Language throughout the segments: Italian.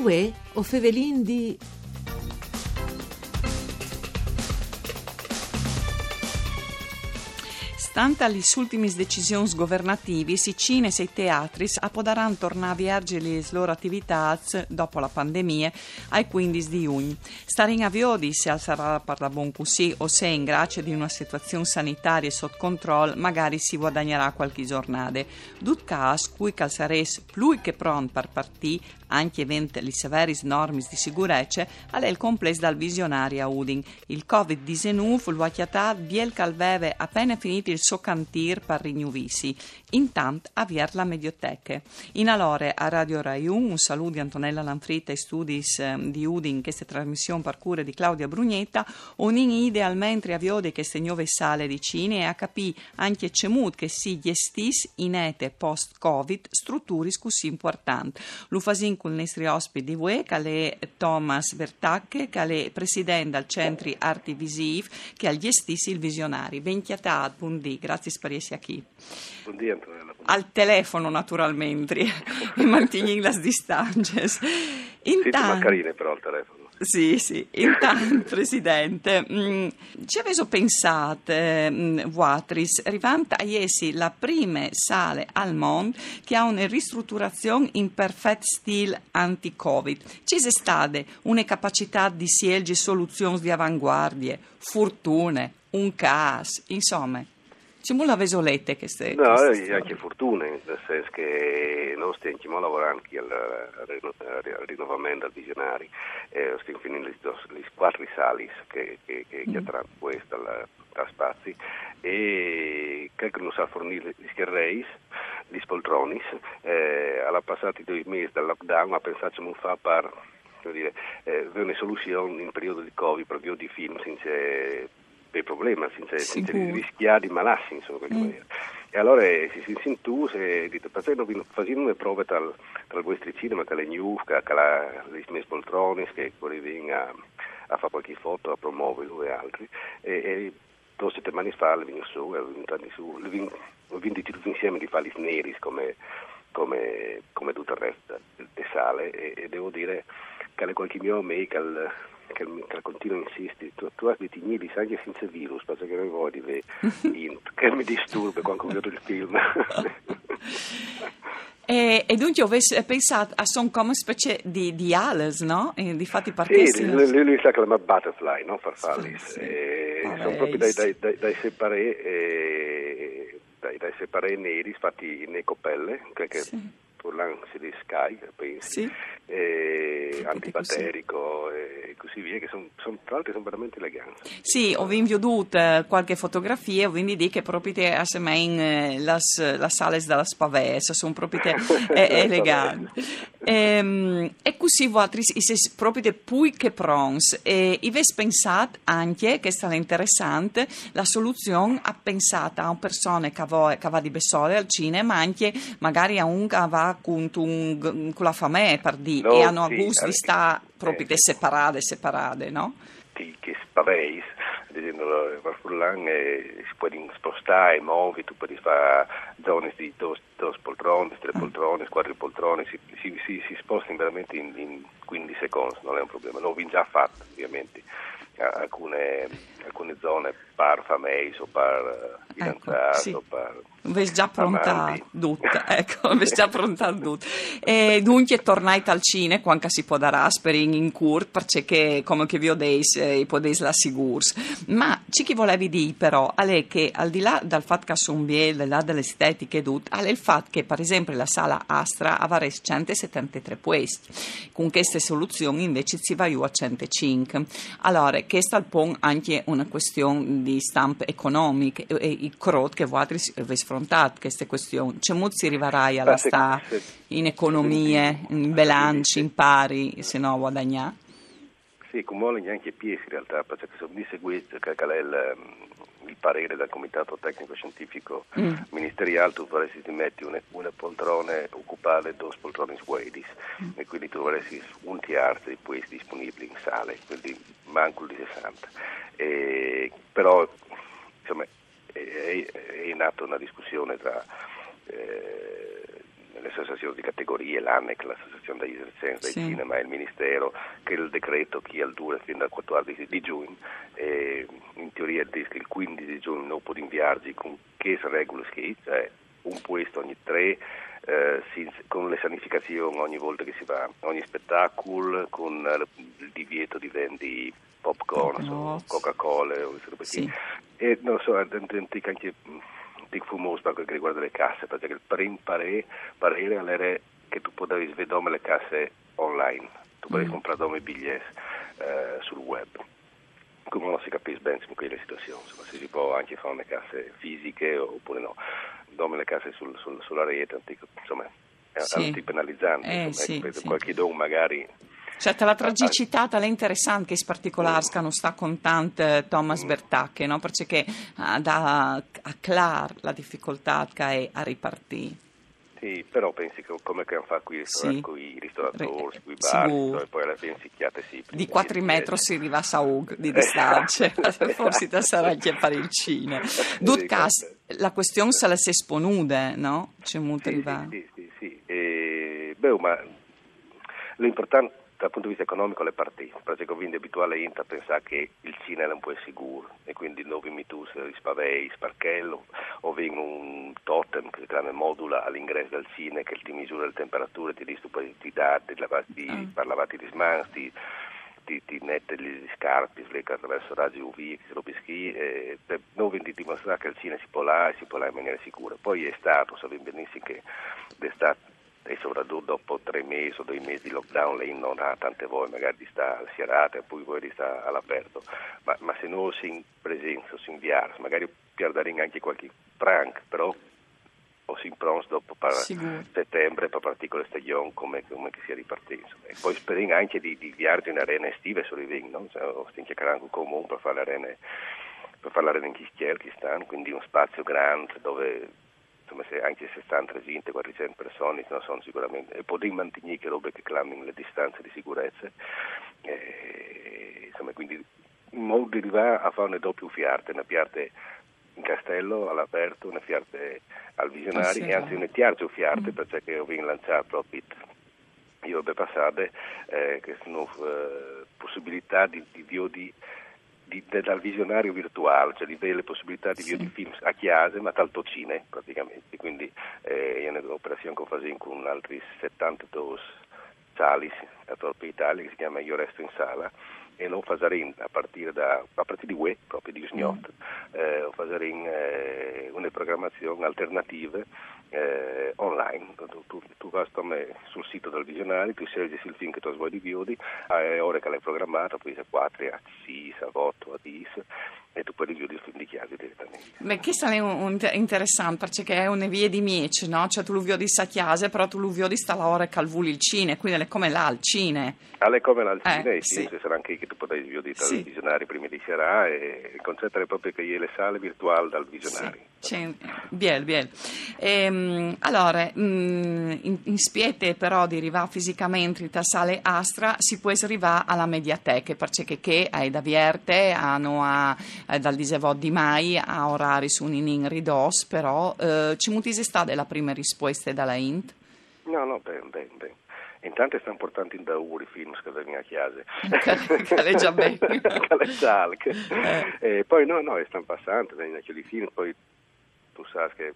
Uè, o fevelin di... Stante alle ultime decisioni governative, i cine e i teatri poteranno tornare a avviare le loro attività dopo la pandemia ai 15 di giugno. Stare in aviodi se sarà per la buon così o se in grazia di una situazione sanitaria sotto controllo magari si guadagnerà qualche giornata. Dut caso, cui calzares più che pronto per partire anche event le severi norme di sicurezza, è il complesso dal visionario a Udin. Il Covid-19 lo ha chiatato biel calveve appena finito il suo cantir per rinnovisi. Intanto avviar la medioteca. In alore a Radio Rai 1 un saluto di Antonella Lanfritta e studi eh, di Udin, questa trasmissione per cure di Claudia Brugnetta, ogni idealmente avviode queste nuove sale di cine e a capire anche cemut che si gestis in ete post-Covid strutture così importanti. Lo fasin con i nostri ospiti di UE, che è Thomas Vertacche, che è presidente del Centri Arti Visive, che ha gestito il visionari. Ben chiatato, buondì, grazie per essere qui. Buondì Antonella. Al telefono naturalmente, e mantieni le distanze. Intanto... Sì, mascherine però al telefono. Sì, sì. Intanto, Presidente, mh, mm, ci avete pensato, mh, Vuatris, rivanta a essi la prima sale al mondo che ha una ristrutturazione in perfetto stile anti-Covid. Ci è stata una capacità di scegliere soluzioni di avanguardie, fortune, un caso, insomma. C'è molta vesolette che stai... No, queste anche fortuna, nel senso che noi stiamo lavorando anche al, rinnovamento del visionari, eh, stiamo finendo le quattro sali che, che, che, mm. che avranno questo da spazi e che non sa fornire gli scherreis, gli spoltroni, eh, alla passati due mesi dal lockdown a pensarci un fa per dire, eh, una soluzione in periodo di Covid, proprio di film, senza per problema, senza, senza rischiare di malarsi, insomma, mm. E allora eh, si si tu e facendo, facendo le prove tra, tra i vostri cinema, che le news, la, le mie poltrone, che poi vengono a, a fare qualche foto, a promuoverlo e altri, e, e due settimane fa le vengono su, le vengono su, le vengono tutti insieme di fare gli neri come, come, come tutto il resto delle sale. E, e devo dire che le qualche mio amico che, che continua a insistere, tu, tu hai tignili anche senza virus, perché non vuoi che mi disturba quando vedo il film. E, e, dunque avessi pensato a sono come specie di, di Alice, no? E difatti perché sì, lui, lui, lui sa che la butterfly, no? Farfalli. Sì, sì. sono proprio dai, dai, dai, dai separé, eh, dai, dai separé neri fatti in ecopelle, che, che sì. Si dice Sky, penso, sì. eh, antibatterico così via, che sono, son, tra l'altro sono veramente eleganti. Sì, ho eh, qualche fotografia quindi dico che proprio a me la sala della spavessa, sono proprio eleganti. e, ehm, e così siete proprio pui che prons e avete pensato anche, che è stata interessante, la soluzione ha pensato a una persona che va, che va di Bessole al cinema, ma anche magari a un che va con, con la famiglia per dire no, e hanno sì, gusto di stare proprio eh, separate, separate, no? Che spaveis, dicendo per Furlan eh, si può spostare, muovi, tu puoi fare zone di due, due poltrone, tre poltrone, quattro poltrone, si, si, si, si sposta veramente in, in 15 secondi, non è un problema, l'ho già fatto ovviamente alcune, alcune zone per famiglie o per fidanzati ecco, sì. o per Avessi già pronta tutto, ecco, avessi già pronta tutto. E dunque tornai al cine quando si può dare aspering in cur, perché come che vi ho detto, eh, potete la sicurs. Ma ci chi volevi dire però, è che al di là dal fatto che sono bien, al di là dell'estetica e tutto, è il fatto che per esempio la sala Astra aveva 173 posti, con queste soluzioni invece si va a 105. Allora, questa è anche una questione di stampa economica e, e il crot che voi avete affrontato queste questioni? C'è molto si arriverai alla sta in economie, in bilanci, in pari, se no guadagnare? Sì, come vuole neanche piesi in realtà, perché se mi seguite è il, il, parere del comitato tecnico scientifico mm. ministeriale, tu vorresti ti metti una, una poltrona occupare due poltrone suedis mm. e quindi tu vorresti un terzo di questi disponibili in sale, quindi manco di 60. E, però insomma è, è in atto una discussione tra eh, le associazioni di categorie, l'ANEC, l'associazione degli esercenti del Sì. cinema e il Ministero, che il decreto che al dura fino al 14 di giugno, e in teoria il 15 di giugno non può inviarci con che regole che cioè un puesto ogni tre, eh, con le sanificazioni ogni volta che si va, ogni spettacolo, con il divieto di vendi popcorn, Popcorn. Coca-Cola o Sì. E non so, anche anche di fumoso per quel che riguarda le casse, perché il prim parere, parere era che tu potevi svedere le casse online, tu potevi Mm. comprare i biglietti eh, sul web. Come non si capisce bene in quelle situazioni, insomma, se si può anche fare le casse fisiche oppure no, dome le casse sul- sul- sulla rete, antico, insomma, è Sì. antipenalizzante, Eh, insomma, sì, sì. qualche don magari Cioè, la tragicità è interessante che particolare non sta con tante Thomas Mm. Bertacche, no? Perché ah, dà a clar la difficoltà che è a ripartire. Sì, però pensi che come che fa qui Sì. con i ristoratori, Re- i sì, bar, e poi alla fine si chiate sì. Di 4 metri si arriva a Saug di Esatto. distanza, forse da sarà anche per il cinema. Dut cas, la questione se la si esponude, no? C'è molto Sì, arriva. sì, sì, sì, sì. E, beh, ma l'importante dal punto di vista economico è partire, perché quindi è abituale a pensare che il cinema è un po' sicuro e quindi non vi tu rispavei, sparchello o viene un totem che si chiama modula all'ingresso del cinema che ti misura le temperature, ti dice poi ti dà, ti, ti parlavati di smans, ti, ti, ti mette gli scarpi, slecca attraverso raggi UV, che si robi schi, e per non di dimostrare che il cinema si può là e si può là in maniera sicura. Poi è stato, sapete benissimo che d'estate e soprattutto dopo tre mesi o due mesi di lockdown lei non ha tante voglie magari di stare al serate e poi di stare all'aperto. Ma, ma se non si in presenza si inviare magari perderemo anche qualche prank però o si impronta dopo settembre per partire con le stagioni come, come che sia ripartito e poi speriamo anche di, di viaggiare in arene estive su Riving no? cioè, o stiamo un comune per fare le arene per fare l'arena in stanno quindi un spazio grande dove insomma, se anche se stanno 300, 400 persone, non sono sicuramente, e poter mantenere che robe che clamino le distanze di sicurezza, e, insomma, quindi in modo di arrivare a fare una doppia fiarte, una fiarte in castello all'aperto, una fiarte al visionario, e anzi no. una terza fiarte, perché ho lanciare proprio io ho passato eh, che sono eh, possibilità di, di, vio di di, de, dal visionario virtuale, cioè di avere le possibilità di Sì. vedere film a chiesa, ma talto cine praticamente. Quindi eh, è un'operazione che facciamo con altri 72 sali a tutta Italia che si chiama Io resto in sala e lo faremo a partire da a partire di UE, proprio di Usgnot, eh, lo faremo eh, una programmazione alternativa eh, online. Tu, tu, tu vai sul sito del visionario, tu scegli il film che tu vuoi di Viodi, a ore che l'hai programmato, poi se 4, a 6, a 8, a 10 e tu puoi rivedere il film di chiave direttamente. Beh, questo è un, un interessante perché è una via di mieci, no? Cioè tu lo vedi sa chiesa, però tu lo vedi sta la ora che vuli il cine, quindi è come là il cine. Alle come l'al Eh, sì. sì. sarà anche che tu potrai dal Sì. visionario prima di sera e il concetto è proprio che le sale virtuali dal visionario. Sì, biel, biel. Ehm, allora, mm, in, in spiete però di arrivare fisicamente in sale Astra si può arrivare alla mediateca perché che è da vierte hanno a, eh, dal disevò di mai a orari su un in ridos però eh, ci mutisi sta della prima risposta dalla Int No, no, ben, ben, ben. Intanto stanno portando in dauri i film che vengono a chiesa. Già bene. Sale, che- Eh. E poi no, no, stanno passando, vengono anche i film, poi sai che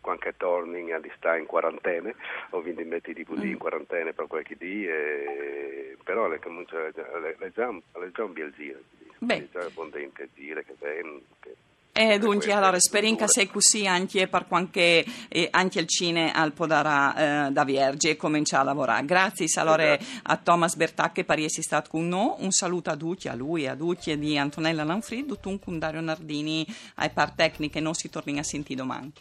quando torni a stare in quarantena, o quindi metti di così in quarantena per qualche dì, e... però le, comunque, le, le, già, le già un bel giro, Beh. le già abbondante a gira, che vengono, che... E dunque, queste allora, strutture. sei così anche per qualche, eh, anche il cine al Podara eh, da Vierge e comincia a lavorare. Grazie allora a Thomas Bertacche per essere stato con noi. Un saluto a tutti, a lui, a tutti di Antonella Lanfrid, un con Dario Nardini, ai par tecniche, non si torni a sentire domani.